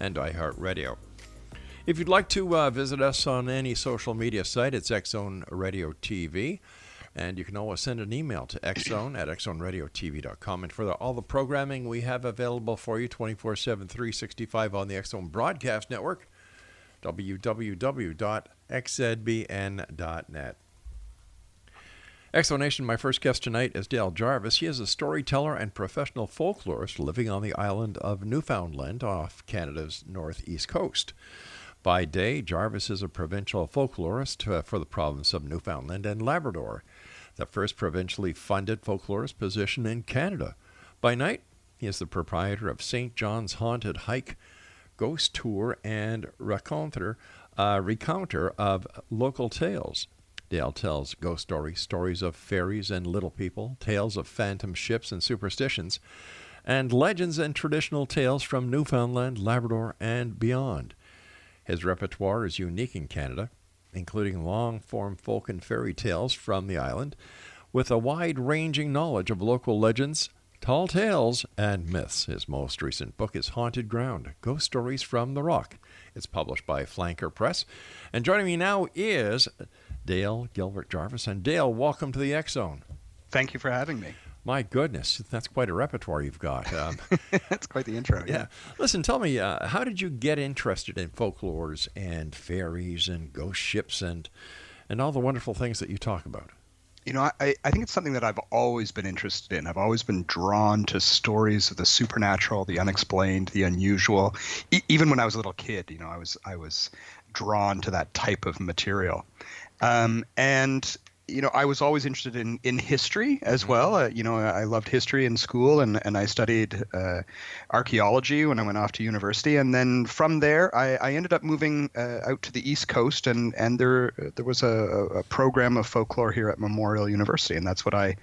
and iHeartRadio. If you'd like to uh, visit us on any social media site, it's Xzone Radio TV. And you can always send an email to xzone at xzoneradiotv.com. And for the, all the programming we have available for you 24 7, 365 on the Xzone Broadcast Network, www.xzbn.net. Explanation My first guest tonight is Dale Jarvis. He is a storyteller and professional folklorist living on the island of Newfoundland off Canada's northeast coast. By day, Jarvis is a provincial folklorist uh, for the province of Newfoundland and Labrador, the first provincially funded folklorist position in Canada. By night, he is the proprietor of St. John's Haunted Hike, Ghost Tour, and raconteur, uh, recounter of local tales. Dale tells ghost stories, stories of fairies and little people, tales of phantom ships and superstitions, and legends and traditional tales from Newfoundland, Labrador, and beyond. His repertoire is unique in Canada, including long form folk and fairy tales from the island, with a wide ranging knowledge of local legends, tall tales, and myths. His most recent book is Haunted Ground Ghost Stories from the Rock. It's published by Flanker Press. And joining me now is Dale Gilbert Jarvis. And Dale, welcome to the X Zone. Thank you for having me. My goodness, that's quite a repertoire you've got. Um, that's quite the intro. yeah. Yeah. Listen, tell me, uh, how did you get interested in folklores and fairies and ghost ships and and all the wonderful things that you talk about? You know, I, I think it's something that I've always been interested in. I've always been drawn to stories of the supernatural, the unexplained, the unusual. E- even when I was a little kid, you know, I was I was drawn to that type of material. Um, and you know, I was always interested in, in history as well. Uh, you know, I loved history in school, and, and I studied uh, archaeology when I went off to university. And then from there, I, I ended up moving uh, out to the East Coast, and, and there there was a, a program of folklore here at Memorial University, and that's what I,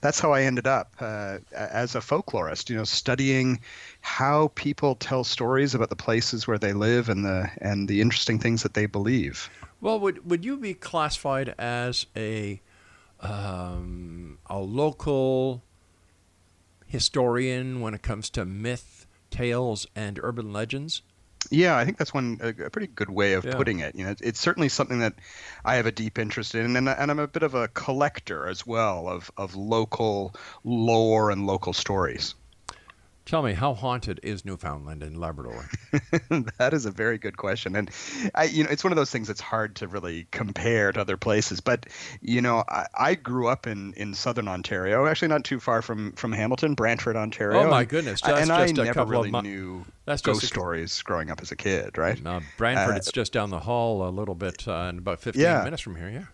that's how I ended up uh, as a folklorist. You know, studying how people tell stories about the places where they live and the and the interesting things that they believe. Well, would would you be classified as a um, a local historian when it comes to myth, tales, and urban legends? Yeah, I think that's one a, a pretty good way of Yeah. putting it. You know, it's, it's certainly something that I have a deep interest in, and, and I'm a bit of a collector as well of of local lore and local stories. Tell me, how haunted is Newfoundland and Labrador? that is a very good question, and I, you know, it's one of those things that's hard to really compare to other places. But you know, I, I grew up in in southern Ontario, actually not too far from from Hamilton, Brantford, Ontario. Oh, my goodness, I- that's and I just a never really knew that's ghost just a stories growing up as a kid, right? Now, Brantford, Uh, it's just down the hall a little bit, uh, and about 15 Yeah. minutes from here, yeah.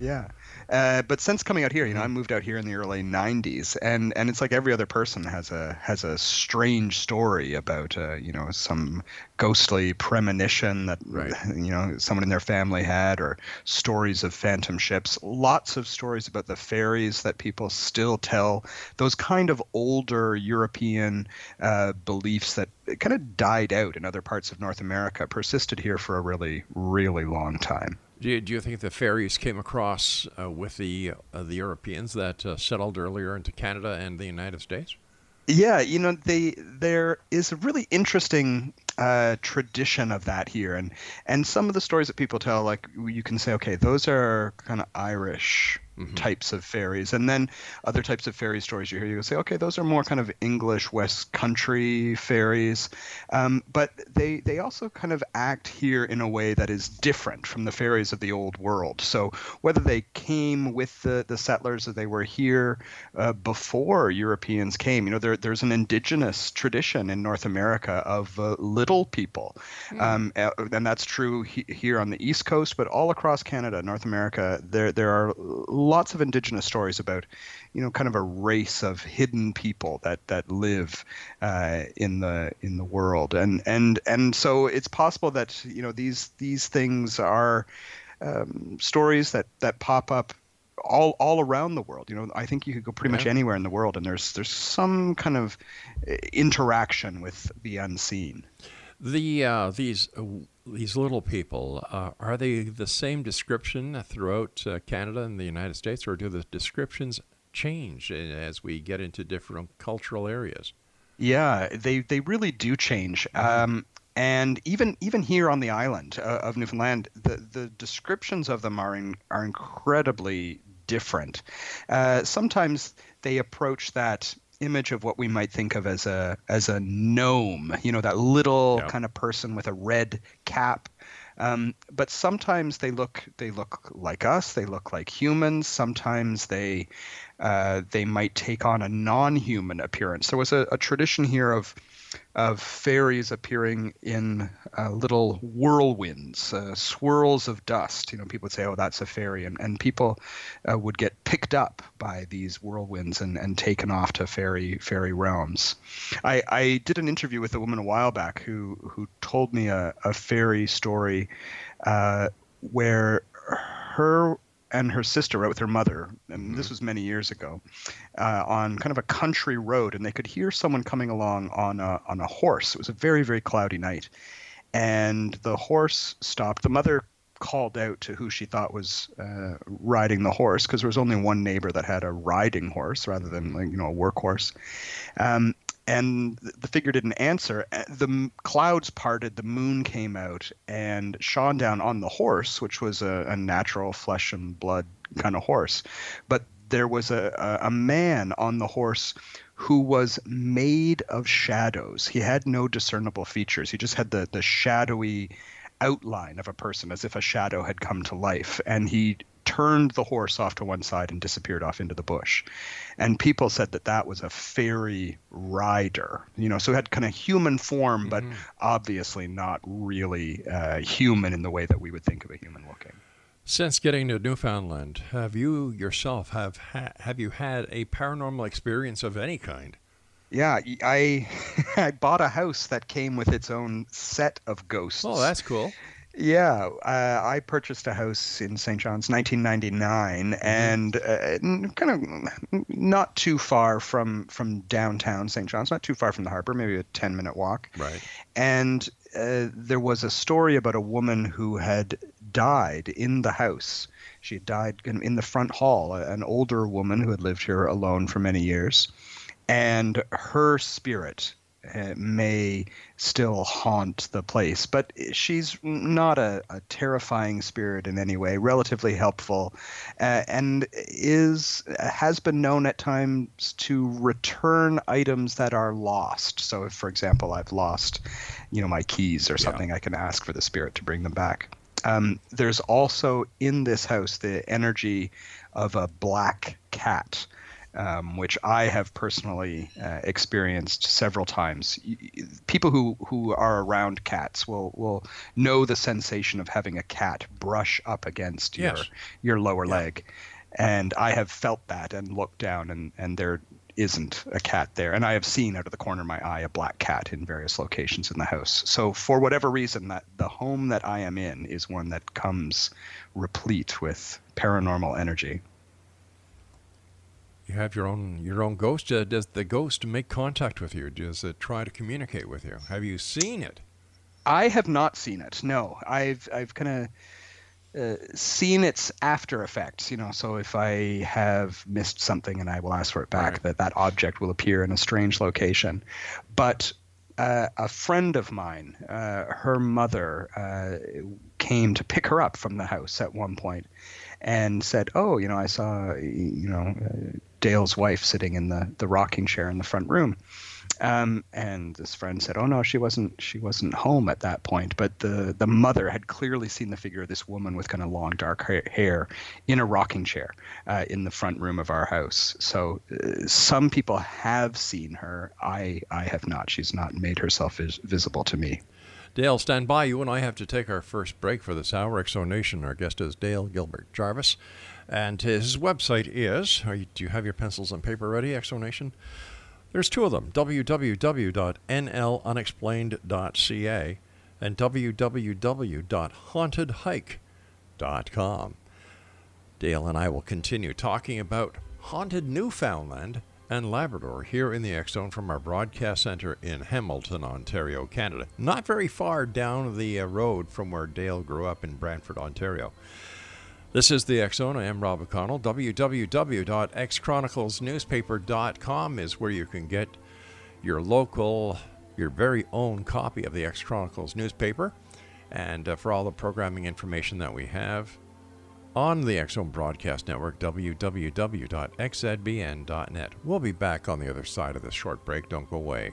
Yeah. Uh, but since coming out here, you know, I moved out here in the early '90s, and and it's like every other person has a has a strange story about uh, you know some ghostly premonition that Right. you know someone in their family had, or stories of phantom ships. Lots of stories about the fairies that people still tell. Those kind of older European uh, beliefs that kind of died out in other parts of North America persisted here for a really really long time. Do you, do you think the fairies came across uh, with the uh, the Europeans that uh, settled earlier into Canada and the United States? Yeah, you know, they there is a really interesting uh, tradition of that here, and and some of the stories that people tell, like you can say, okay, those are kind of Irish types of fairies, and then other types of fairy stories you hear, you say, okay, those are more kind of English West Country fairies, um, but they they also kind of act here in a way that is different from the fairies of the old world. So whether they came with the the settlers or they were here uh, before Europeans came, you know, there there's an indigenous tradition in North America of uh, little people, um, uh, and that's true he, here on the East Coast, but all across Canada, North America, there there are lots of indigenous stories about, you know, kind of a race of hidden people that that live uh, in the in the world, and and and so it's possible that you know these these things are um, stories that that pop up all all around the world. You know, I think you could go pretty much anywhere in the world, and there's there's some kind of uh, interaction with the unseen. The uh, these uh, these little people uh, are they the same description throughout uh, Canada and the United States, or do the descriptions change as we get into different cultural areas? Yeah, they they really do change. Um, and even even here on the island uh, of Newfoundland, the the descriptions of them are in, are incredibly different. Uh, sometimes they approach that image of what we might think of as a as a gnome, you know, that little Yeah. kind of person with a red cap. Um, but sometimes they look they look like us. They look like humans. Sometimes they uh, they might take on a non-human appearance. There was a, a tradition here of of fairies appearing in uh, little whirlwinds, uh, swirls of dust. You know, people would say, "Oh, that's a fairy," and, and people uh, would get picked up by these whirlwinds and, and taken off to fairy fairy realms. I, I did an interview with a woman a while back who who told me a, a fairy story uh, where her and her sister out with her mother, and this was many years ago, uh, on kind of a country road, and they could hear someone coming along on a on a horse. It was a very very cloudy night, and the horse stopped. The mother called out to who she thought was uh, riding the horse because there was only one neighbor that had a riding horse rather than like you know a workhorse. Um, and the figure didn't answer. Uh, The clouds parted, the moon came out, and shone down on the horse, which was a, a natural flesh and blood kind of horse. But there was a, a, a man on the horse who was made of shadows. He had no discernible features. He just had the, the shadowy outline of a person as if a shadow had come to life. And he turned the horse off to one side and disappeared off into the bush. And people said that that was a fairy rider, you know, so it had kind of human form, but obviously not really uh, human in the way that we would think of a human looking. Since getting to Newfoundland, have you yourself have ha- have you had a paranormal experience of any kind? Yeah, I I bought a house that came with its own set of ghosts. Oh, that's cool. Yeah, uh, I purchased a house in St. John's 1999, and uh, kind of not too far from from downtown St. John's, not too far from the harbor, maybe a 10 minute walk. Right. And uh, there was a story about a woman who had died in the house. She had died in, the front hall, an older woman who had lived here alone for many years. and her spirit may still haunt the place, but she's not a, a terrifying spirit in any way. Relatively helpful, uh, and is has been known at times to return items that are lost. So, if, for example, I've lost, you know, my keys or something, yeah. I can ask for the spirit to bring them back. Um, there's also in this house the energy of a black cat um, which I have personally uh, experienced several times. People who, who are around cats will, will know the sensation of having a cat brush up against yes. your your lower yeah. leg, and I have felt that and looked down and and there isn't a cat there, and I have seen out of the corner of my eye a black cat in various locations in the house. So for whatever reason, that the home that I am in is one that comes replete with paranormal energy you have your own your own ghost. Uh, does the ghost make contact with you? Does it try to communicate with you? Have you seen it? I have not seen it. No, I've I've kind of uh, seen its after effects. You know, so if I have missed something and I will ask for it back, right. that that object will appear in a strange location. But uh, a friend of mine, uh, her mother, uh, came to pick her up from the house at one point and said, "Oh, you know, I saw, you know, uh, Dale's wife sitting in the the rocking chair in the front room." Um, and this friend said, "Oh no, she wasn't. She wasn't home at that point." But the the mother had clearly seen the figure of this woman with kind of long dark hair in a rocking chair uh, in the front room of our house. So uh, some people have seen her. I I have not. She's not made herself vis- visible to me. Dale, stand by. You and I have to take our first break for this hour. Exonation. Our guest is Dale Gilbert Jarvis. And his website is, you, do you have your pencils and paper ready, Exonation? There's two of them www.nlunexplained.ca and www.hauntedhike.com. Dale and I will continue talking about haunted Newfoundland and Labrador here in the X from our broadcast center in Hamilton, Ontario, Canada. Not very far down the uh, road from where Dale grew up in Brantford, Ontario. This is the Zone. I am Rob McConnell. www.xchroniclesnewspaper.com is where you can get your local, your very own copy of the X Chronicles newspaper. And uh, for all the programming information that we have, on the Zone Broadcast Network, www.xzbn.net. We'll be back on the other side of this short break. Don't go away.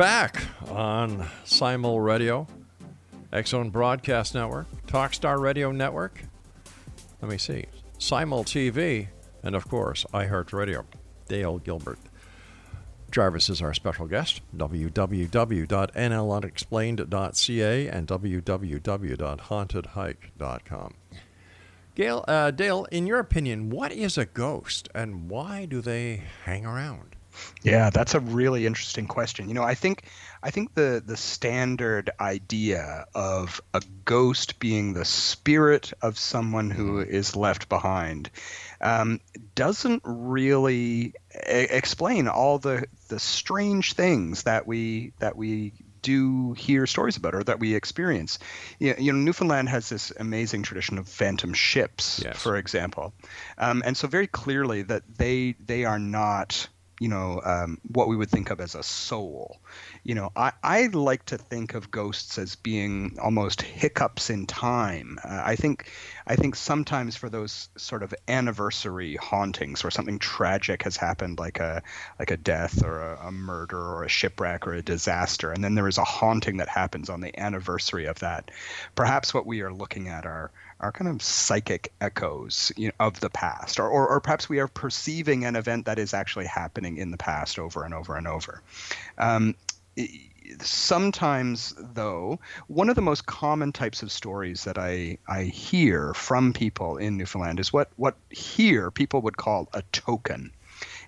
back on Simul Radio, Zone Broadcast Network, Talkstar Radio Network. Let me see, Simul TV, and of course, iHeartRadio. Dale Gilbert. Jarvis is our special guest. www.nlunexplained.ca and www.hauntedhike.com. Gail, uh, Dale, in your opinion, what is a ghost and why do they hang around? Yeah, that's a really interesting question. You know, I think I think the the standard idea of a ghost being the spirit of someone who is left behind um, doesn't really e- explain all the the strange things that we that we do hear stories about or that we experience. You you know, Newfoundland has this amazing tradition of phantom ships, Yes. for example, um, and so very clearly that they they are not you know um, what we would think of as a soul. You know I, I like to think of ghosts as being almost hiccups in time. Uh, i think i think sometimes for those sort of anniversary hauntings where something tragic has happened like a like a death or a, a murder or a shipwreck or a disaster and then there is a haunting that happens on the anniversary of that perhaps what we are looking at are are kind of psychic echoes you know, of the past, or, or, or perhaps we are perceiving an event that is actually happening in the past over and over and over. Um, sometimes, though, one of the most common types of stories that I, I hear from people in Newfoundland is what, what here people would call a token.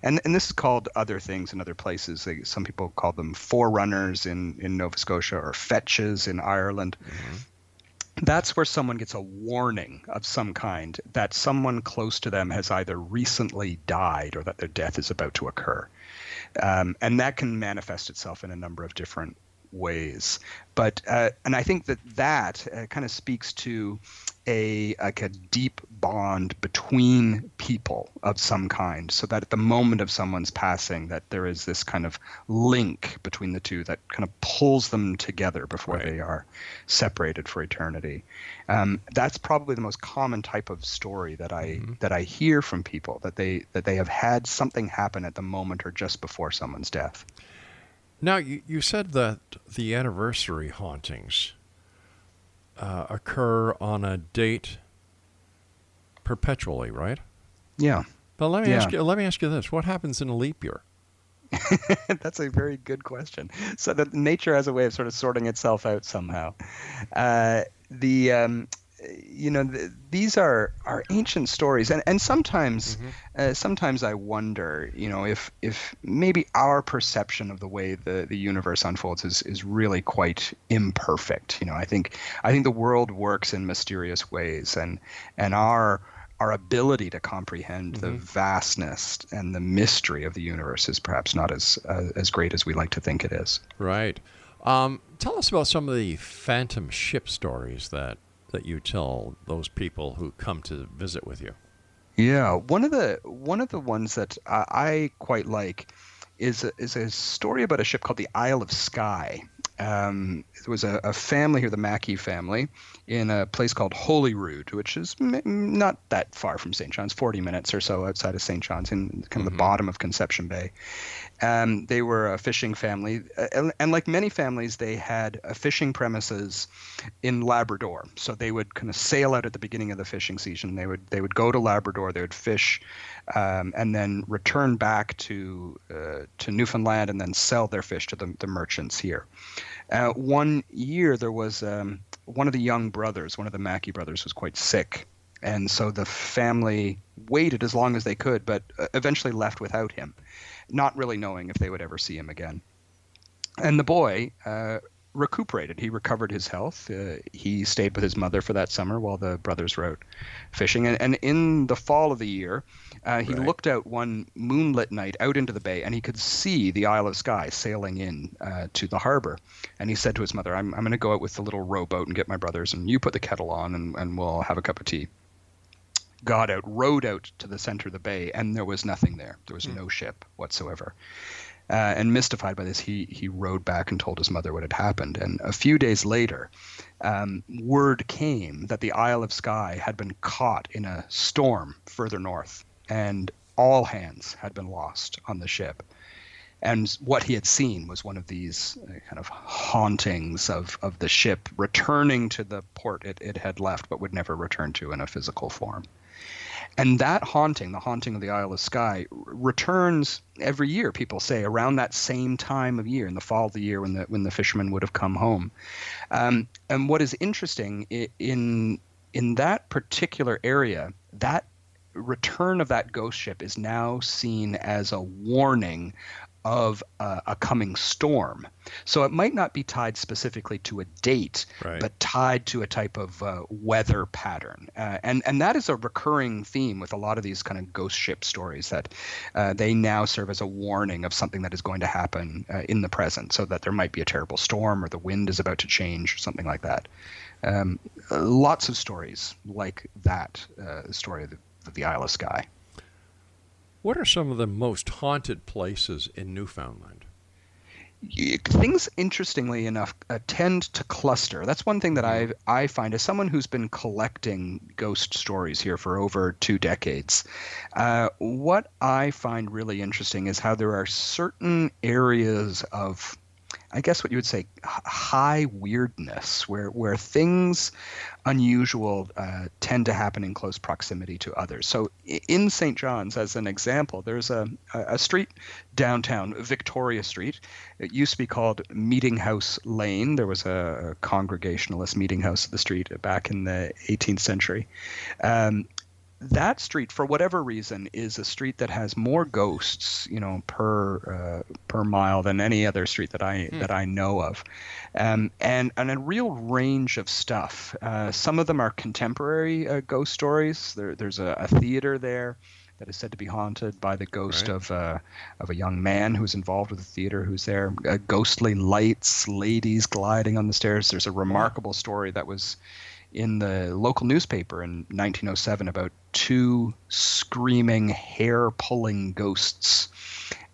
And, and this is called other things in other places. Some people call them forerunners in, in Nova Scotia or fetches in Ireland that's where someone gets a warning of some kind that someone close to them has either recently died or that their death is about to occur. Um, and that can manifest itself in a number of different ways. But uh, and I think that that uh, kind of speaks to a like a deep bond between people of some kind, so that at the moment of someone's passing, that there is this kind of link between the two that kind of pulls them together before they are separated for eternity. Um, that's probably the most common type of story that I that I hear from people that they that they have had something happen at the moment or just before someone's death. Now, you, you said that the anniversary hauntings uh, occur on a date perpetually, right? Yeah. But let me Yeah. ask you. Let me ask you this: What happens in a leap year? That's a very good question. So that nature has a way of sort of sorting itself out somehow. Uh, the um, you know the, these are are ancient stories and and sometimes Mm-hmm. uh, sometimes i wonder you know if if maybe our perception of the way the the universe unfolds is is really quite imperfect you know i think i think the world works in mysterious ways and and our our ability to comprehend the vastness and the mystery of the universe is perhaps not as uh, as great as we like to think it is Right. Um, tell us about some of the phantom ship stories that that you tell those people who come to visit with you. Yeah, one of the one of the ones that I, I quite like is a, is a story about a ship called the Isle of Skye. Um, there was a, a family here, the Mackey family, in a place called Holyrood, which is m- not that far from St. John's, 40 minutes or so outside of St. John's, in kind of the bottom of Conception Bay. Um, they were a fishing family, uh, and, and like many families, they had a fishing premises in Labrador. So they would kind of sail out at the beginning of the fishing season. They would they would go to Labrador, they would fish, um, and then return back to uh, to Newfoundland, and then sell their fish to the, the merchants here. Uh, one year, there was um, one of the young brothers, one of the Mackey brothers, was quite sick. And so the family waited as long as they could, but uh, eventually left without him, not really knowing if they would ever see him again. And the boy uh, recuperated. He recovered his health. Uh, he stayed with his mother for that summer while the brothers wrote fishing. And, and in the fall of the year, uh, he Right. looked out one moonlit night out into the bay, and he could see the Isle of Skye sailing in uh, to the harbor. And he said to his mother, "I'm, I'm going to go out with the little rowboat and get my brothers, and you put the kettle on, and, and we'll have a cup of tea." Got out, rowed out to the center of the bay, and there was nothing there. There was no ship whatsoever. Uh, and mystified by this, he he rowed back and told his mother what had happened. And a few days later, um, word came that the Isle of Skye had been caught in a storm further north, and all hands had been lost on the ship. And what he had seen was one of these uh, kind of hauntings of, of the ship returning to the port it, it had left, but would never return to in a physical form. And that haunting, the haunting of the Isle of Skye, returns every year. People say around that same time of year, in the fall of the year, when the when the fishermen would have come home. Um, and what is interesting in in that particular area, that return of that ghost ship is now seen as a warning of uh, a coming storm. So it might not be tied specifically to a date, Right. but tied to a type of uh, weather pattern. Uh, and, and that is a recurring theme with a lot of these kind of ghost ship stories that uh, they now serve as a warning of something that is going to happen uh, in the present, so that there might be a terrible storm or the wind is about to change or something like that. Um, lots of stories like that, uh, the story of the, of the Isle of Skye. What are some of the most haunted places in Newfoundland? things interestingly enough uh, tend to cluster that's one thing that i i find as someone who's been collecting ghost stories here for over two decades uh, what i find really interesting is how there are certain areas of I guess what you would say high weirdness, where where things unusual uh, tend to happen in close proximity to others. So in St. John's, as an example, there's a a street downtown, Victoria Street. It used to be called Meeting House Lane. There was a, Congregationalist meeting house at the street back in the 18th century. Um, that street, for whatever reason, is a street that has more ghosts, you know, per uh, per mile than any other street that I that I know of, um, and and a real range of stuff. Uh, some of them are contemporary uh, ghost stories. There, there's a, a theater there that is said to be haunted by the ghost Right. of uh, of a young man who's involved with the theater who's there. Uh, ghostly lights, ladies gliding on the stairs. There's a remarkable story that was in the local newspaper in 1907 about two screaming, hair-pulling ghosts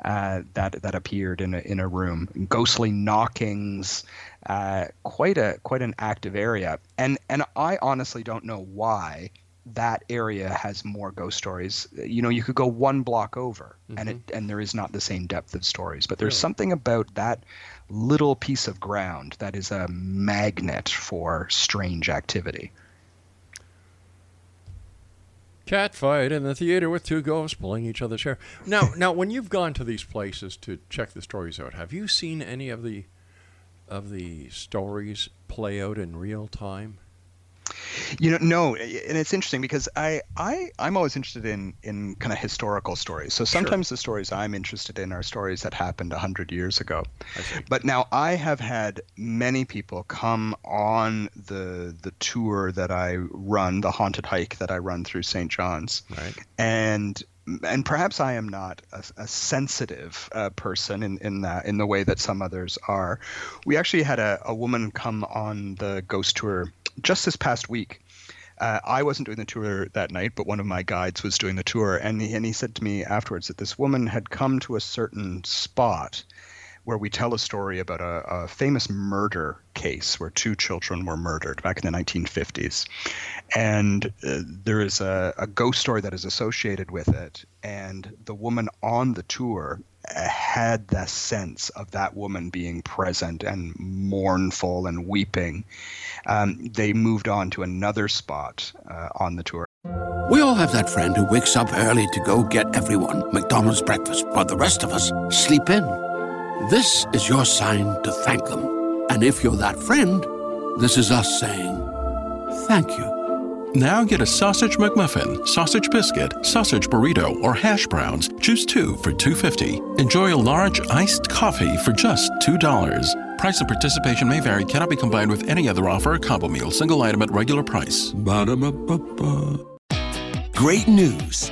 uh, that that appeared in a in a room. Ghostly knockings, uh, quite a quite an active area, and and I honestly don't know why that area has more ghost stories. You know, you could go one block over, and it and there is not the same depth of stories. But there's Really? something about that little piece of ground that is a magnet for strange activity. Cat fight in the theater with two ghosts pulling each other's hair. Now, now, when you've gone to these places to check the stories out, have you seen any of the of the stories play out in real time? You know, no, eh, and it's interesting because I, I, I'm always interested in in kind of historical stories. So sometimes sure. the stories I'm interested in are stories that happened hundred years ago. But now I have had many people come on the the tour that I run, the haunted hike that I run through St. John's, right. and and perhaps I am not a, a sensitive uh, person in, in that in the way that some others are. We actually had a, a woman come on the ghost tour just this past week. Uh, I wasn't doing the tour that night, but one of my guides was doing the tour, and he, and he said to me afterwards that this woman had come to a certain spot where we tell a story about a, a, famous murder case where two children were murdered back in the 1950s. And uh, there is a, a ghost story that is associated with it. And the woman on the tour uh, had the sense of that woman being present and mournful and weeping. Um, they moved on to another spot uh, on the tour. We all have that friend who wakes up early to go get everyone McDonald's breakfast, while the rest of us sleep in. This is your sign to thank them. And if you're that friend, this is us saying thank you. Now get a sausage McMuffin, sausage biscuit, sausage burrito, or hash browns. Choose two for $2.50. Enjoy a large iced coffee for just $2. Price and participation may vary, cannot be combined with any other offer or combo meal, single item at regular price. Ba-da-ba-ba-ba. Great news!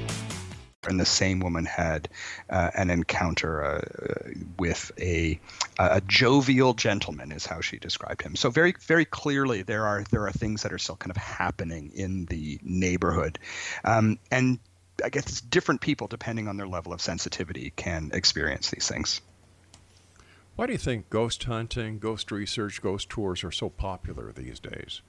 and the same woman had uh, an encounter uh, with a a jovial gentleman is how she described him. So very very clearly there are there are things that are still kind of happening in the neighborhood. Um, and I guess different people depending on their level of sensitivity can experience these things. Why do you think ghost hunting ghost research ghost tours are so popular these days?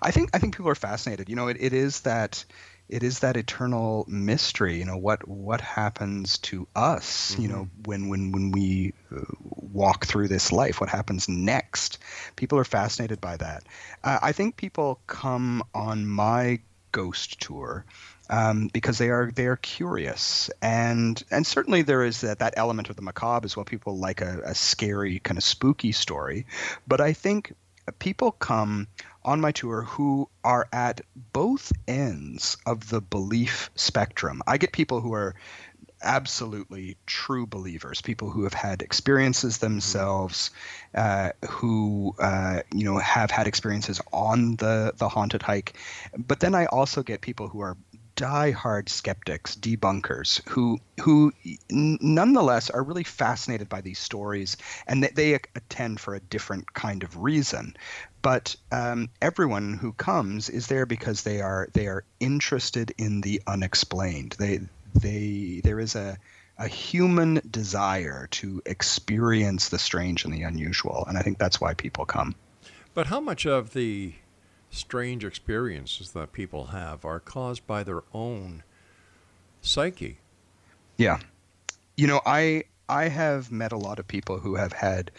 I think I think people are fascinated. You know, it, it is that it is that eternal mystery you know what what happens to us mm-hmm. you know mm-hmm. when when when we uh, walk through this life what happens next people are fascinated by that uh, i think people come on my ghost tour um, because they are they are curious and and certainly there is that, that element of the macabre as well people like a, a scary kind of spooky story but i think people come on my tour who are at both ends of the belief spectrum. I get people who are absolutely true believers, people who have had experiences themselves, uh, who uh, you know have had experiences on the the haunted hike. But then I also get people who are die-hard skeptics, debunkers, who who nonetheless are really fascinated by these stories, and they, they attend for a different kind of reason. But um, everyone who comes is there because they are they are interested in the unexplained. They they there is a a human desire to experience the strange and the unusual, and I think that's why people come. But how much of the strange experiences that people have are caused by their own psyche. Yeah. You know, I I have met a lot of people who have had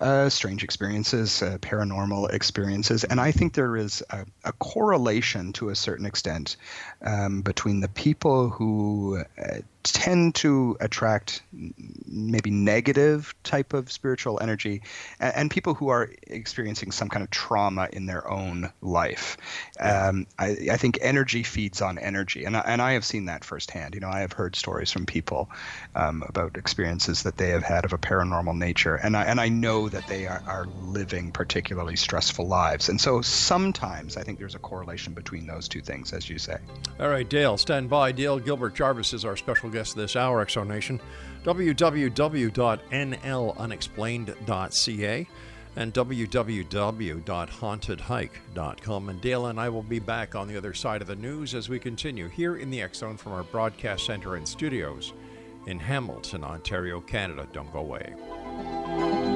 uh, strange experiences, uh, paranormal experiences, and I think there is a, a correlation to a certain extent um, between the people who uh, tend to attract maybe negative type of spiritual energy and, and, people who are experiencing some kind of trauma in their own life. Um, I, I, think energy feeds on energy, and I, and I have seen that firsthand. You know, I have heard stories from people um, about experiences that they have had of a paranormal nature, and I, and I know that they are, are living particularly stressful lives. And so sometimes I think there's a correlation between those two things, as you say. All right, Dale, stand by. Dale Gilbert Jarvis is our special guest this hour, Exonation. www.nlunexplained.ca and www.hauntedhike.com. And Dale and I will be back on the other side of the news as we continue here in the Zone from our broadcast center and studios in Hamilton, Ontario, Canada. Don't go away.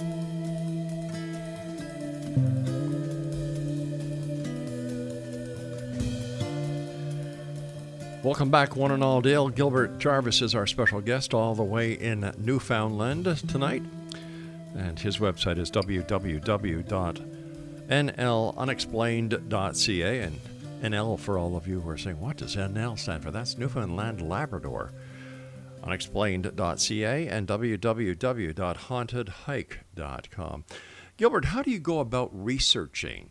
Welcome back, one and all. Dale Gilbert Jarvis is our special guest, all the way in Newfoundland tonight. And his website is www.nlunexplained.ca. And NL, for all of you who are saying, what does NL stand for? That's Newfoundland Labrador. Unexplained.ca and www.hauntedhike.com. Gilbert, how do you go about researching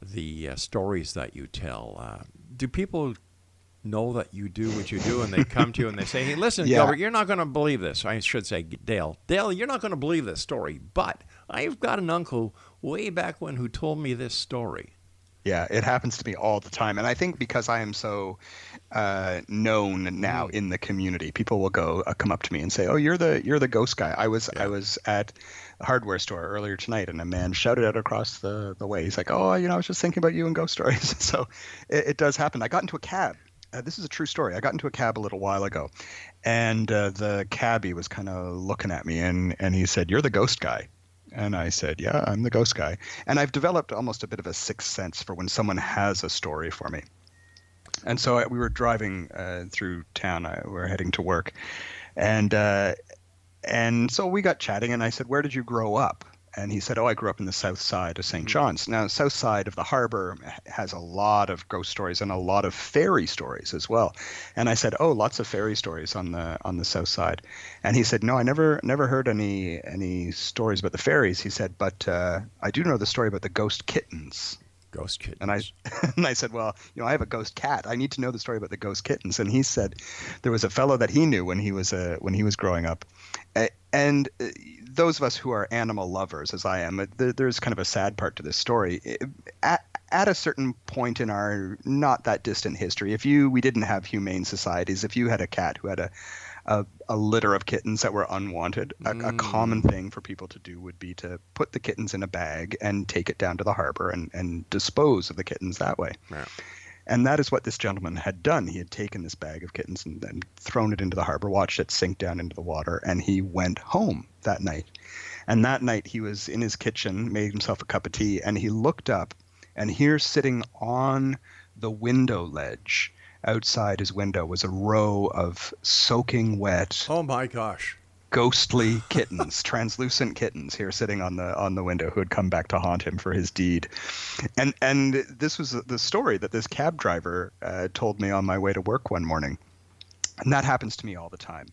the uh, stories that you tell? Uh, do people know that you do what you do and they come to you and they say, hey, listen, yeah. Gilbert, you're not going to believe this. I should say, Dale. Dale, you're not going to believe this story, but I've got an uncle way back when who told me this story. Yeah, it happens to me all the time, and I think because I am so uh, known now mm. in the community, people will go uh, come up to me and say, "Oh, you're the you're the ghost guy." I was yeah. I was at a hardware store earlier tonight, and a man shouted out across the the way. He's like, "Oh, you know, I was just thinking about you and ghost stories." so it, it does happen. I got into a cab uh, this is a true story. I got into a cab a little while ago, and uh, the cabbie was kind of looking at me, and and he said, "You're the ghost guy." And I said, Yeah, I'm the ghost guy. And I've developed almost a bit of a sixth sense for when someone has a story for me. And so I, we were driving uh, through town. I, we were heading to work, and uh, and so we got chatting. And I said, "Where did you grow up?" And he said, "Oh, I grew up in the south side of Mm-hmm. St. John's. Now, south side of the harbor has a lot of ghost stories and a lot of fairy stories as well." And I said, "Oh, lots of fairy stories on the on the south side." And he said, "No, I never never heard any any stories about the fairies." He said, "But uh, I do know the story about the ghost kittens." Ghost kittens. And I and I said, "Well, you know, I have a ghost cat. I need to know the story about the ghost kittens." And he said, there was a fellow that he knew when he was uh, when he was growing up, and uh, those of us who are animal lovers, as I am, uh, there's kind of a sad part to this story. At, at a certain point in our not that distant history, if you we didn't have humane societies, if you had a cat who had a a, a litter of kittens that were unwanted, a, a mm. common thing for people to do would be to put the kittens in a bag and take it down to the harbor and, and dispose of the kittens that way. And that is what this gentleman had done. He had taken this bag of kittens and then thrown it into the harbor, watched it sink down into the water, and he went home that night. And that night he was in his kitchen, made himself a cup of tea, and he looked up, and here sitting on the window ledge outside his window was a row of soaking wet oh my gosh. ghostly kittens translucent kittens here sitting on the on the window who had come back to haunt him for his deed. And and this was the story that this cab driver uh, told me on my way to work one morning. And that happens to me all the time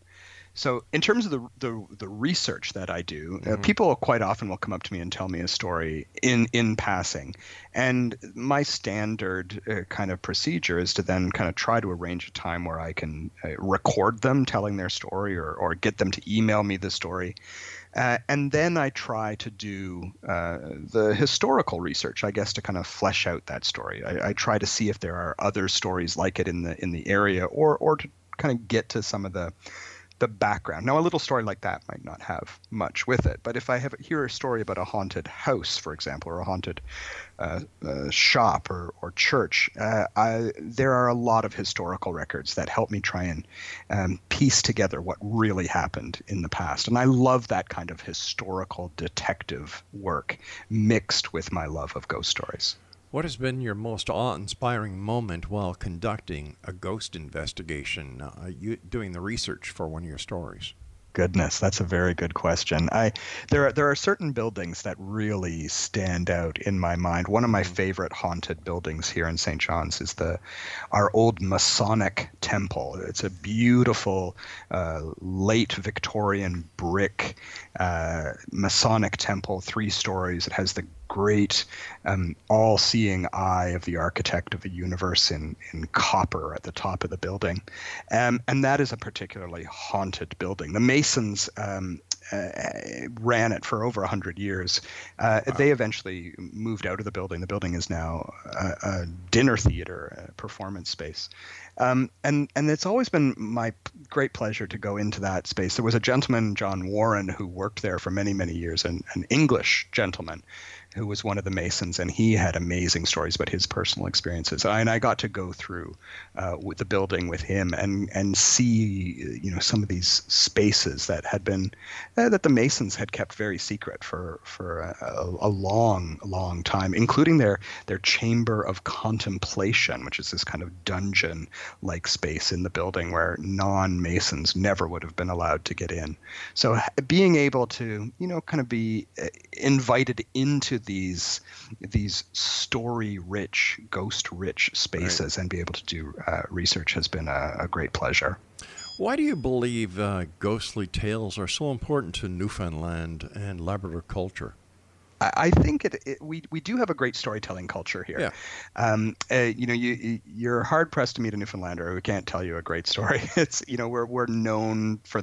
so in terms of the the, the research that I do, uh, people quite often will come up to me and tell me a story in in passing, and my standard uh, kind of procedure is to then kind of try to arrange a time where I can uh, record them telling their story or or get them to email me the story. Uh, and then I try to do uh, the historical research, I guess, to kind of flesh out that story. I, I try to see if there are other stories like it in the in the area, or or to kind of get to some of the the background. Now, a little story like that might not have much with it, but if I have hear a story about a haunted house, for example, or a haunted uh, uh, shop or, or church, uh, I, there are a lot of historical records that help me try and um, piece together what really happened in the past. And I love that kind of historical detective work mixed with my love of ghost stories. What has been your most awe-inspiring moment while conducting a ghost investigation, uh, you, doing the research for one of your stories? Goodness, that's a very good question. I there are there are certain buildings that really stand out in my mind. One of my favorite haunted buildings here in St. John's is the our old Masonic temple. It's a beautiful uh, late Victorian brick uh, Masonic temple, three stories. It has the great um, all-seeing eye of the architect of the universe in, in copper at the top of the building. Um, and that is a particularly haunted building. The Masons um, uh, ran it for over 100 years. Uh, They eventually moved out of the building. The building is now a, a dinner theater, a performance space. Um, and and it's always been my great pleasure to go into that space. There was a gentleman, John Warren, who worked there for many many years, an, an English gentleman who was one of the Masons, and he had amazing stories about his personal experiences. And I got to go through uh, with the building with him and and see you know some of these spaces that had been uh, that the Masons had kept very secret for for a, a long long time, including their their chamber of contemplation, which is this kind of dungeon like space in the building where non Masons never would have been allowed to get in. So being able to you know kind of be uh, invited into these these story rich ghost rich spaces and be able to do uh, research has been a, a great pleasure Why do you believe uh, ghostly tales are so important to Newfoundland and Labrador culture? I think it, it, we we do have a great storytelling culture here. Yeah. Um, uh, you know, you you- you're hard pressed to meet a Newfoundlander who can't tell you a great story. It's you know we're we're known for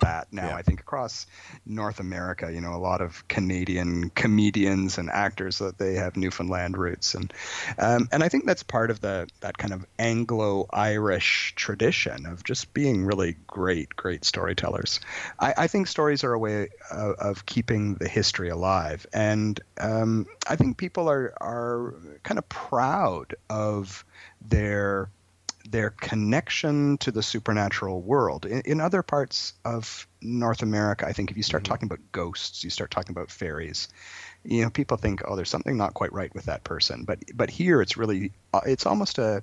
That now. Yeah. I think across North America, you know, a lot of Canadian comedians and actors that they have Newfoundland roots, and um, and I think that's part of the that kind of Anglo-Irish tradition of just being really great, great storytellers. I, I think stories are a way of, of keeping the history alive, and um, I think people are are kind of proud of their their connection to the supernatural world. In, in other parts of North America, I think if you start talking about ghosts, you start talking about fairies, you know, people think, oh, there's something not quite right with that person. But but here, it's really, uh, it's almost a,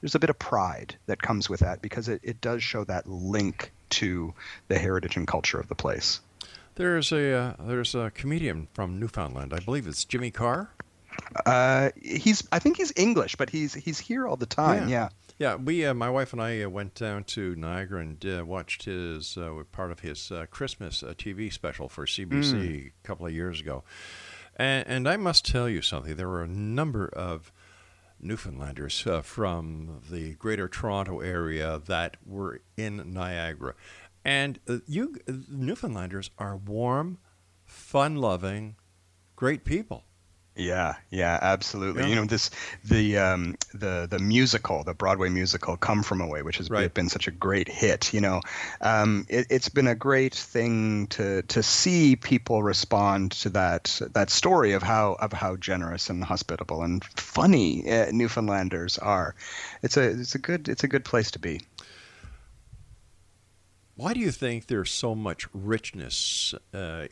there's a bit of pride that comes with that because it, it does show that link to the heritage and culture of the place. There's a uh, there's a comedian from Newfoundland. I believe it's Jimmy Carr. Uh, he's I think he's English, but he's he's here all the time. Yeah. Yeah, we, uh, my wife and I uh, went down to Niagara and uh, watched his uh, part of his uh, Christmas uh, TV special for CBC Mm. a couple of years ago, and, and I must tell you something. There were a number of Newfoundlanders uh, from the Greater Toronto area that were in Niagara, and uh, you Newfoundlanders are warm, fun-loving, great people. Yeah, yeah, absolutely. Yeah. You know, this the um, the the musical, the Broadway musical, "Come From Away," which has Right. been such a great hit. You know, um, it, it's been a great thing to to see people respond to that that story of how of how generous and hospitable and funny uh, Newfoundlanders are. It's a it's a good it's a good place to be. Why do you think there's so much richness uh,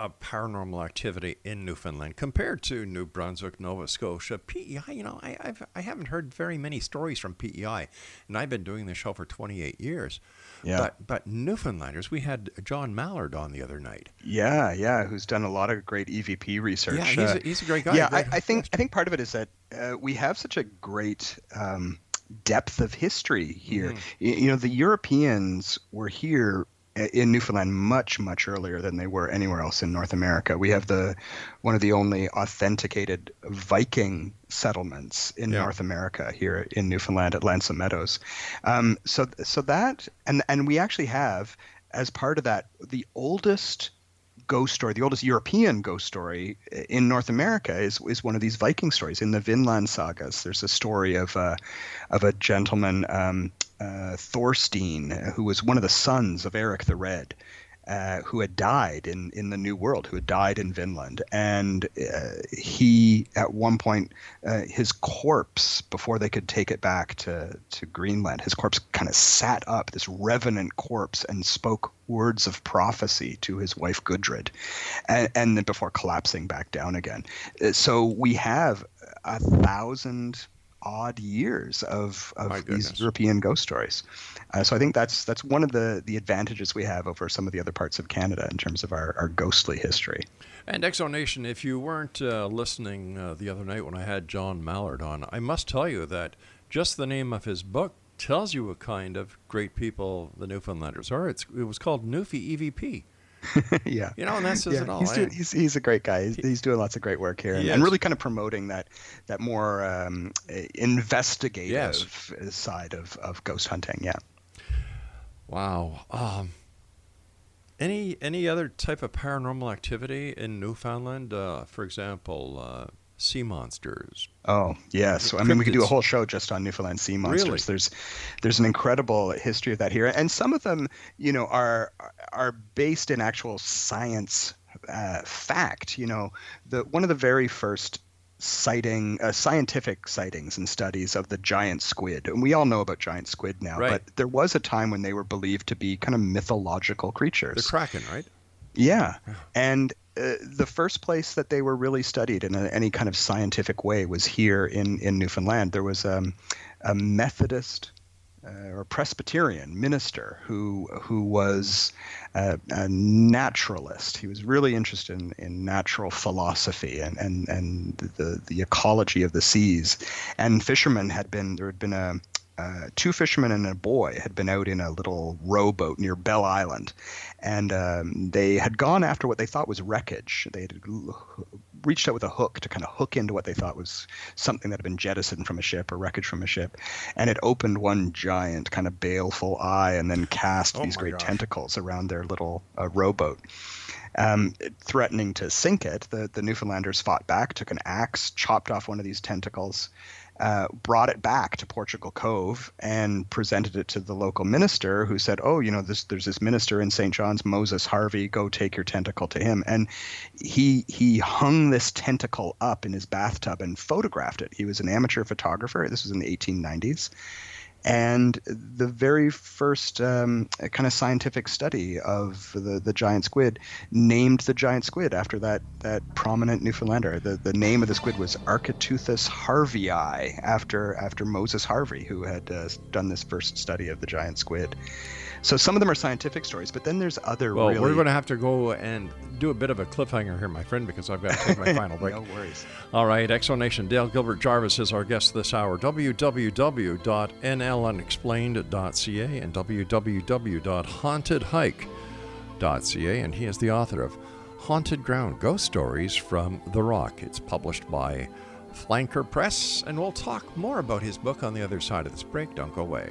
of paranormal activity in Newfoundland compared to New Brunswick, Nova Scotia? PEI, you know, I, I've, I haven't heard very many stories from PEI, and I've been doing this show for 28 years. Yeah. But, but Newfoundlanders, we had John Mallard on the other night. Yeah, yeah, who's done a lot of great EVP research. Yeah, he's Uh, a- he's a great guy, Yeah, great I, I think I think part of it is that uh, we have such a great um, depth of history here. Mhm. Y- You know, the Europeans were here in Newfoundland much much earlier than they were anywhere else in North America. We have the one of the only authenticated Viking settlements in Yeah. North America here in Newfoundland at L'Anse aux Meadows. Um, so so that and and we actually have as part of that the oldest ghost story, the oldest European ghost story in North America is is one of these Viking stories in the Vinland sagas. There's a story of uh, of a gentleman um, uh, Thorstein who was one of the sons of Eric the Red. Uh, who had died in, in the New World, who had died in Vinland. And uh, he, at one point, uh, his corpse, before they could take it back to, to Greenland, his corpse kind of sat up, this revenant corpse, and spoke words of prophecy to his wife Gudrid, and, and then before collapsing back down again. Uh, So we have a thousand odd years of, of these European ghost stories. Uh, so I think that's that's one of the the advantages we have over some of the other parts of Canada in terms of our, our ghostly history. And Exonation, if you weren't uh, listening uh, the other night when I had John Mallard on, I must tell you that just the name of his book tells you what kind of great people the Newfoundlanders are. It's, it was called Newfie EVP. yeah. You know, and that says Yeah, it all. He's, eh? doing, he's, he's a great guy. He's, he's doing lots of great work here, and, He and really kind of promoting that that more um, eh, investigative side of, of ghost hunting. Yeah. Wow. Um, any any other type of paranormal activity in Newfoundland? Uh, for example, uh, sea monsters. Oh yes, I mean we could do a whole show just on Newfoundland sea monsters. Really? There's there's an incredible history of that here, and some of them, you know, are are based in actual science uh, fact. You know, the one of the very first sighting uh, scientific sightings and studies of the giant squid, and we all know about giant squid now, Right. but there was a time when they were believed to be kind of mythological creatures. The kraken, right? Yeah. And uh, the first place that they were really studied in a, any kind of scientific way was here in, in Newfoundland. There was um, a Methodist uh, or Presbyterian minister who who was uh, a naturalist. He was really interested in, in natural philosophy and, and, and the, the ecology of the seas. And fishermen had been, there had been a, uh, two fishermen and a boy had been out in a little rowboat near Bell Island, and um, they had gone after what they thought was wreckage. They had reached out with a hook to kind of hook into what they thought was something that had been jettisoned from a ship or wreckage from a ship, and it opened one giant kind of baleful eye and then cast Oh these great gosh. tentacles around their little uh, rowboat. Um, threatening to sink it, the, the Newfoundlanders fought back, took an axe, chopped off one of these tentacles, uh, brought it back to Portugal Cove, and presented it to the local minister, who said, "Oh, you know, this, there's this minister in St. John's, Moses Harvey. Go take your tentacle to him." And he he hung this tentacle up in his bathtub and photographed it. He was an amateur photographer. This was in the 1890s. And the very first um, kind of scientific study of the, the giant squid named the giant squid after that, that prominent Newfoundlander. The, the name of the squid was Architeuthis harveyi, after, after Moses Harvey, who had uh, done this first study of the giant squid. So some of them are scientific stories, but then there's other Well, really. we're going to have to go and do a bit of a cliffhanger here, my friend, because I've got to take my final break. No worries. All right, Exonation. Dale Gilbert Jarvis is our guest this hour. www.nlunexplained.ca and www.hauntedhike.ca. And he is the author of Haunted Ground Ghost Stories from the Rock. It's published by Flanker Press, and we'll talk more about his book on the other side of this break. Don't go away.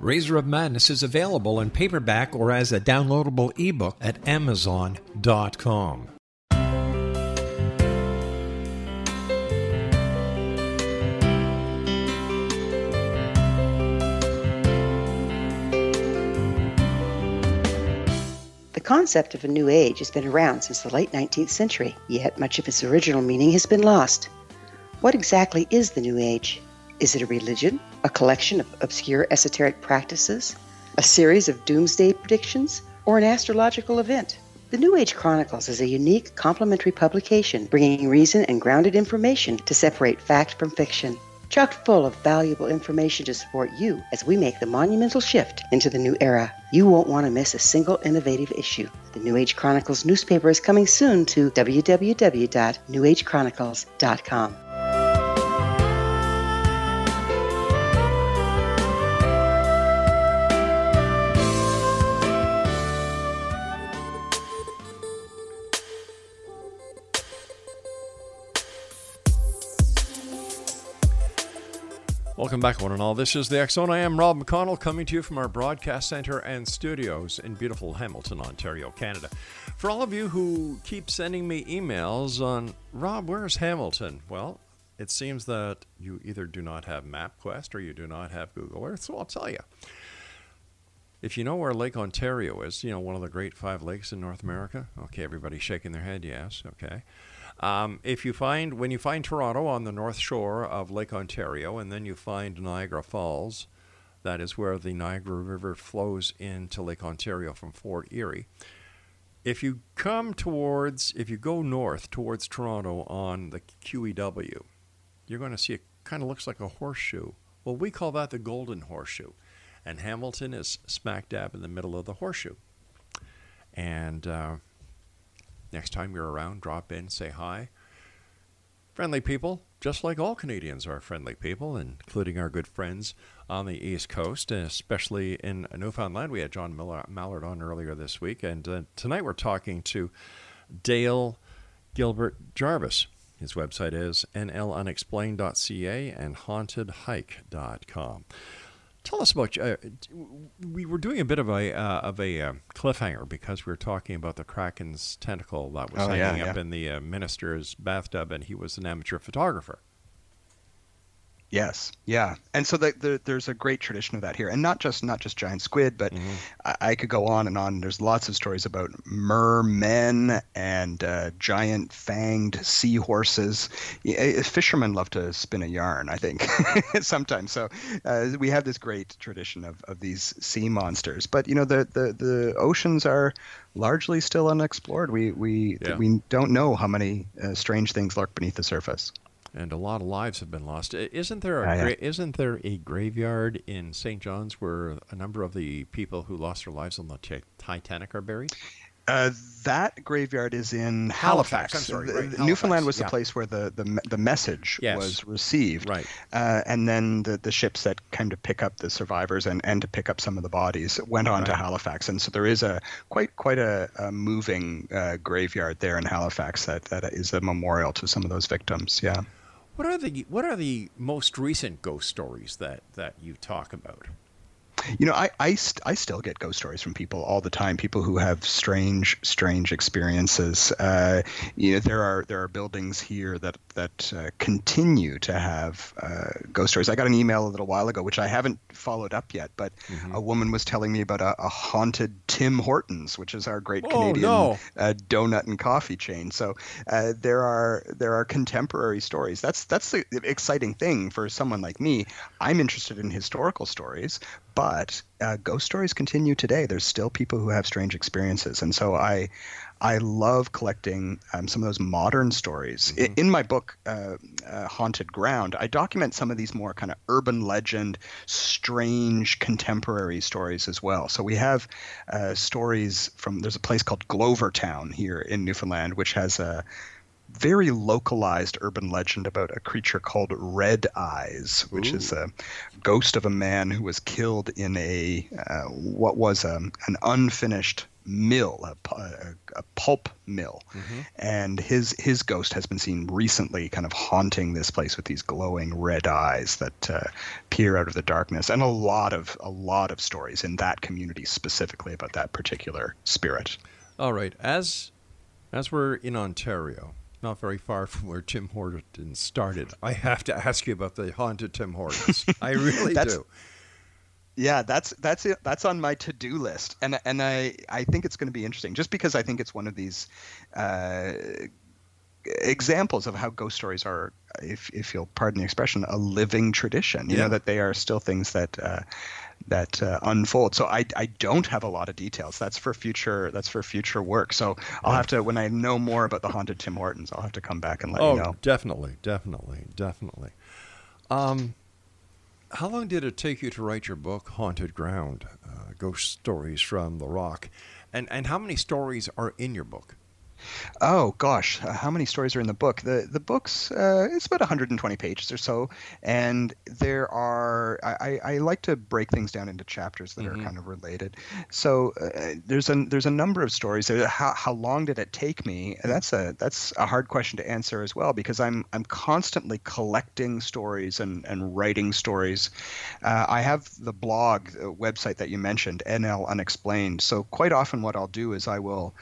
Razor of Madness is available in paperback or as a downloadable ebook at Amazon.com. The concept of a new age has been around since the late 19th century, yet much of its original meaning has been lost. What exactly is the new age? Is it a religion, a collection of obscure esoteric practices, a series of doomsday predictions, or an astrological event? The New Age Chronicles is a unique complementary publication bringing reason and grounded information to separate fact from fiction. Chock full of valuable information to support you as we make the monumental shift into the new era. You won't want to miss a single innovative issue. The New Age Chronicles newspaper is coming soon to www.newagechronicles.com. Welcome back, one and all. This is the Zone. I am Rob McConnell coming to you from our broadcast center and studios in beautiful Hamilton, Ontario, Canada. For all of you who keep sending me emails on Rob, where's Hamilton? Well, it seems that you either do not have MapQuest or you do not have Google Earth, so I'll tell you. If you know where Lake Ontario is, you know, one of the great five lakes in North America. Okay, everybody's shaking their head, yes, okay. Um, if you find when you find Toronto on the north shore of Lake Ontario, and then you find Niagara Falls, that is where the Niagara River flows into Lake Ontario from Fort Erie. If you come towards, if you go north towards Toronto on the QEW, you're going to see it kind of looks like a horseshoe. Well, we call that the Golden Horseshoe, and Hamilton is smack dab in the middle of the horseshoe. And uh, next time you're around, drop in, say hi. Friendly people, just like all Canadians are friendly people, including our good friends on the East Coast, especially in Newfoundland. We had John Mallard on earlier this week, and uh, tonight we're talking to Dale Gilbert Jarvis. His website is nlunexplained.ca and hauntedhike.com. Tell us about. Uh, we were doing a bit of a uh, of a uh, cliffhanger because we were talking about the kraken's tentacle that was oh, hanging yeah, up yeah. in the uh, minister's bathtub, and he was an amateur photographer. Yes, yeah, and so the, the, there's a great tradition of that here, and not just not just giant squid, but Mm-hmm. I, I could go on and on. There's lots of stories about mermen and uh, giant fanged seahorses. Uh, fishermen love to spin a yarn, I think, sometimes. So uh, we have this great tradition of, of these sea monsters, but you know the the, the oceans are largely still unexplored. We we Yeah. we don't know how many uh, strange things lurk beneath the surface. And a lot of lives have been lost. Isn't there a Yeah, yeah. gra- isn't there a graveyard in St. John's where a number of the people who lost their lives on the Ti- Titanic are buried? Uh, that graveyard is in Halifax, Halifax. I'm sorry, right, Halifax, Newfoundland was yeah. the place where the, the, the message Yes. was received. Right. Uh, and then the, the ships that came to pick up the survivors and, and to pick up some of the bodies went on to Halifax. And so there is a quite quite a, a moving uh, graveyard there in Halifax that, that is a memorial to some of those victims. Yeah. What are the what are the most recent ghost stories that that you talk about? You know, I I, st- I still get ghost stories from people all the time. People who have strange strange experiences. Uh, you know, there are there are buildings here that that uh, continue to have uh, ghost stories. I got an email a little while ago, which I haven't followed up yet, but a woman was telling me about a, a haunted Tim Hortons, which is our great Oh, Canadian no. uh, donut and coffee chain. So uh, there are there are contemporary stories. That's that's the exciting thing for someone like me. I'm interested in historical stories, but uh, ghost stories continue today. There's still people who have strange experiences, and so I. I love collecting um, some of those modern stories. I- In my book, uh, uh, Haunted Ground, I document some of these more kind of urban legend, strange contemporary stories as well. So we have uh, stories from, there's a place called Glovertown here in Newfoundland, which has a very localized urban legend about a creature called Red Eyes, which is a ghost of a man who was killed in a uh, what was um, an unfinished mill, a, a, a pulp mill, and his his ghost has been seen recently, kind of haunting this place with these glowing red eyes that uh, peer out of the darkness, and a lot of a lot of stories in that community specifically about that particular spirit. All right, as as we're in Ontario, not very far from where Tim Hortons started, I have to ask you about the haunted Tim Hortons. I really do. Yeah, that's that's it. That's on my to-do list, and and I I think it's going to be interesting, just because I think it's one of these uh, examples of how ghost stories are, if if you'll pardon the expression, a living tradition. You Yeah. know that they are still things that. Uh, that uh, unfold. So I, I don't have a lot of details. That's for future. That's for future work. So I'll have to when I know more about the haunted Tim Hortons, I'll have to come back and let oh, you know. definitely, definitely, definitely. Um, how long did it take you to write your book, Haunted Ground: uh, Ghost Stories from the Rock? And and how many stories are in your book? Oh gosh, uh, how many stories are in the book? The the book's uh, it's about 120 pages or so, and there are I, I like to break things down into chapters that Mhm. are kind of related. So uh, there's a there's a number of stories. There. How how long did it take me? That's a that's a hard question to answer as well because I'm I'm constantly collecting stories and and writing stories. Uh, I have the blog uh, website that you mentioned, NL Unexplained. So quite often what I'll do is I will.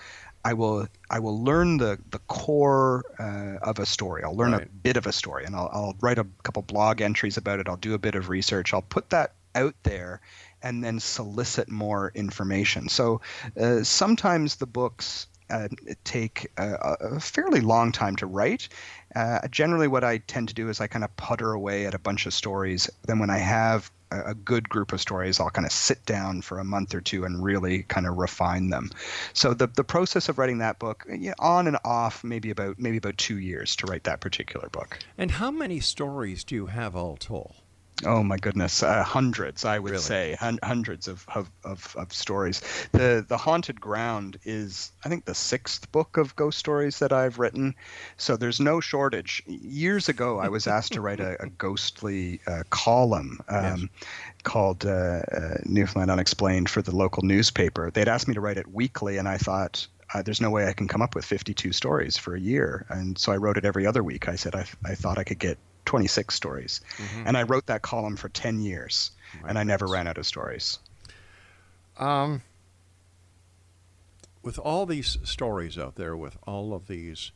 I will I will learn the the core uh, of a story. I'll learn a bit of a story, and I'll, I'll write a couple blog entries about it. I'll do a bit of research. I'll put that out there, and then solicit more information. So uh, sometimes the books uh, take a, a, fairly long time to write. Uh, generally, what I tend to do is I kind of putter away at a bunch of stories. Then, when I have a, good group of stories, I'll kind of sit down for a month or two and really kind of refine them. So the the process of writing that book, eh, yeah, on and off, maybe about maybe about two years to write that particular book. And how many stories do you have all told? Oh my goodness, uh, hundreds, I would Really? say, hun- hundreds of, of, of, of stories. The the haunted ground is, I think, the sixth book of ghost stories that I've written. So there's no shortage. Years ago, I was asked to write a, a ghostly uh, column um, called uh, uh, Newfoundland Unexplained for the local newspaper. They'd asked me to write it weekly, and I thought. Uh, there's no way I can come up with 52 stories for a year, and so I wrote it every other week. I said I, I thought I could get 26 stories, Mhm. and I wrote that column for 10 years, and I never ran out of stories. Um, with all these stories out there, with all of these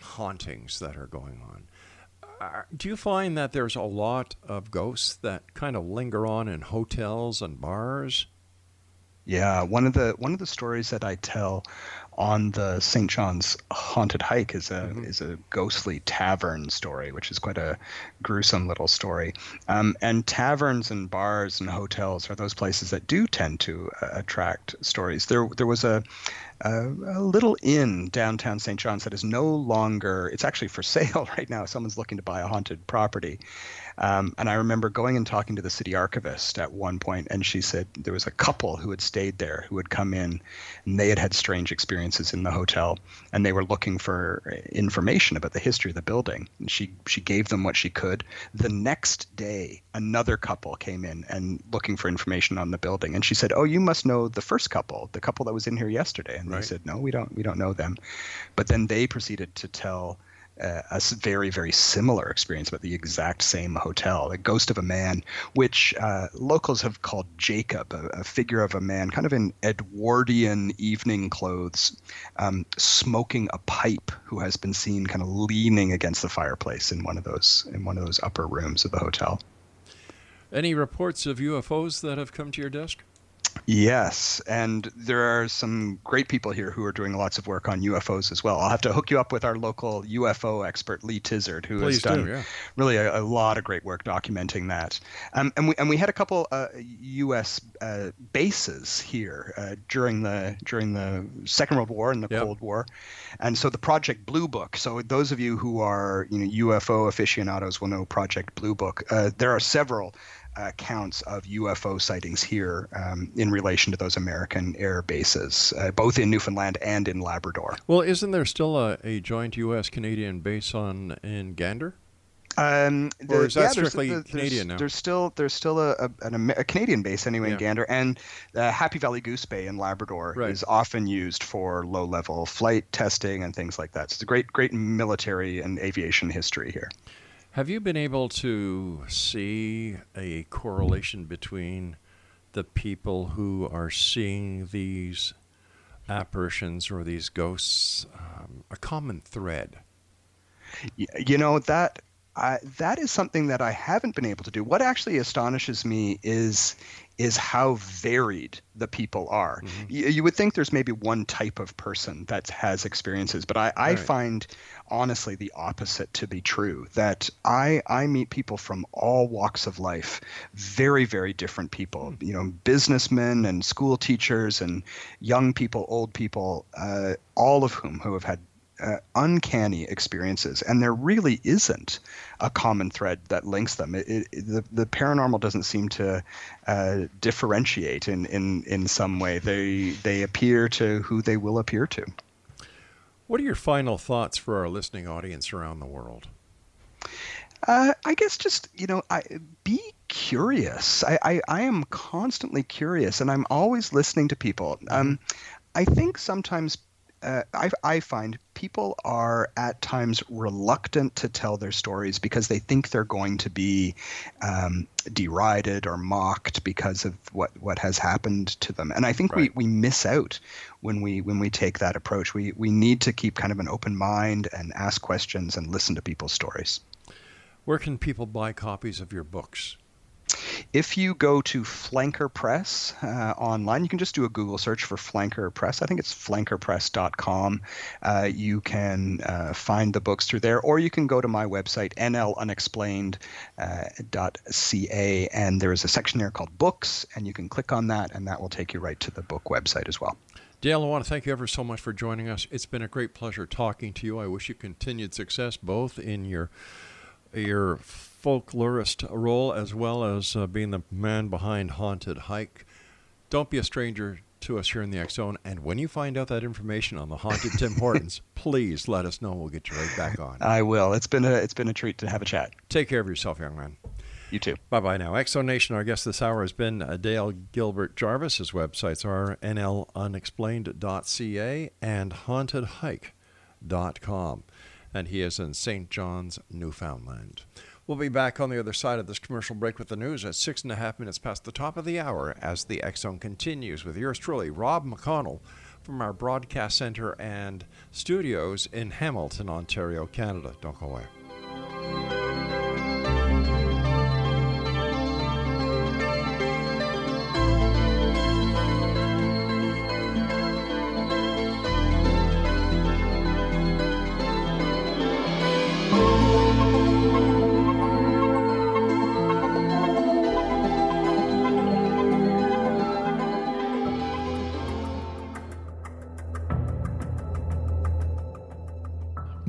hauntings that are going on, do you find that there's a lot of ghosts that kind of linger on in hotels and bars? Yeah, one of the one of the stories that I tell on the St. John's haunted hike is a is a ghostly tavern story, which is quite a gruesome little story. Um, and taverns and bars and hotels are those places that do tend to uh, attract stories. There there was a a, a little inn downtown St. John's that is no longer. It's actually for sale right now. Someone's looking to buy a haunted property. Um, and I remember going and talking to the city archivist at one point, and she said there was a couple who had stayed there who had come in, and they had had strange experiences in the hotel, and they were looking for information about the history of the building. And she she gave them what she could. The next day, another couple came in and looking for information on the building, and she said, "Oh, you must know the first couple, the couple that was in here yesterday." And they said, "No, we don't. We don't know them." But then they proceeded to tell uh, a very, very similar experience but the exact same hotel, the ghost of a man, which uh, locals have called Jacob, a, a figure of a man kind of in Edwardian evening clothes, um, smoking a pipe, who has been seen kind of leaning against the fireplace in one of those in one of those upper rooms of the hotel. Any reports of UFOs that have come to your desk? Yes, and there are some great people here who are doing lots of work on UFOs as well. I'll have to hook you up with our local UFO expert, Lee Tizard, who Please has do, done yeah. really a, a lot of great work documenting that. Um, and we and we had a couple uh, U.S. Uh, bases here uh, during the during the Second World War and the Cold War, and so the Project Blue Book. So those of you who are you know UFO aficionados will know Project Blue Book. Uh, there are several accounts of UFO sightings here um, in relation to those American air bases, uh, both in Newfoundland and in Labrador. Well, isn't there still a, a joint U.S. Canadian base on in Gander? Um, Or is that there's- strictly there's- Canadian now? There's still there's still a, a, an, a Canadian base anyway Yeah. in Gander, and uh, Happy Valley Goose Bay in Labrador Right. is often used for low-level flight testing and things like that. So it's a great great military and aviation history here. Have you been able to see a correlation between the people who are seeing these apparitions or these ghosts? Um, a common thread. You know that I, that is something that I haven't been able to do. What actually astonishes me is is how varied the people are. Mm-hmm. Y- you would think there's maybe one type of person that has experiences, but I, I Right. find honestly the opposite to be true. That I I meet people from all walks of life, very very different people. Hmm. You know, businessmen and school teachers and young people, old people, uh, all of whom who have had uh, uncanny experiences, and there really isn't a common thread that links them. It, it, the, the paranormal doesn't seem to uh, differentiate in, in, in some way. They they appear to who they will appear to. What are your final thoughts for our listening audience around the world? Uh, I guess just you know, I be curious. I, I I am constantly curious, and I'm always listening to people. Um, I think sometimes. Uh, I, I find people are at times reluctant to tell their stories because they think they're going to be um, derided or mocked because of what, what has happened to them. And I think we, we miss out when we when we take that approach. We we need to keep kind of an open mind and ask questions and listen to people's stories. Where can people buy copies of your books? If you go to Flanker Press uh, online, you can just do a Google search for Flanker Press. I think it's flankerpress.com. Uh, you can uh, find the books through there, or you can go to my website, nlunexplained.ca, and there is a section there called Books, and you can click on that, and that will take you right to the book website as well. Dale, I want to thank you ever so much for joining us. It's been a great pleasure talking to you. I wish you continued success both in your your folklorist role as well as uh, being the man behind Haunted Hike. Don't be a stranger to us here in the X Zone. And when you find out that information on the haunted Tim Hortons, please let us know. We'll get you right back on. I will. It's been a it's been a treat to have a chat. Take care of yourself, young man. You too. Bye bye now. Zone Nation, our guest this hour has been uh, Dale Gilbert Jarvis. His websites are nlunexplained.ca and hauntedhike.com. And he is in St. John's, Newfoundland. We'll be back on the other side of this commercial break with the news at six and a half minutes past the top of the hour as the Zone continues with yours truly, Rob McConnell, from our broadcast center and studios in Hamilton, Ontario, Canada. Don't go away.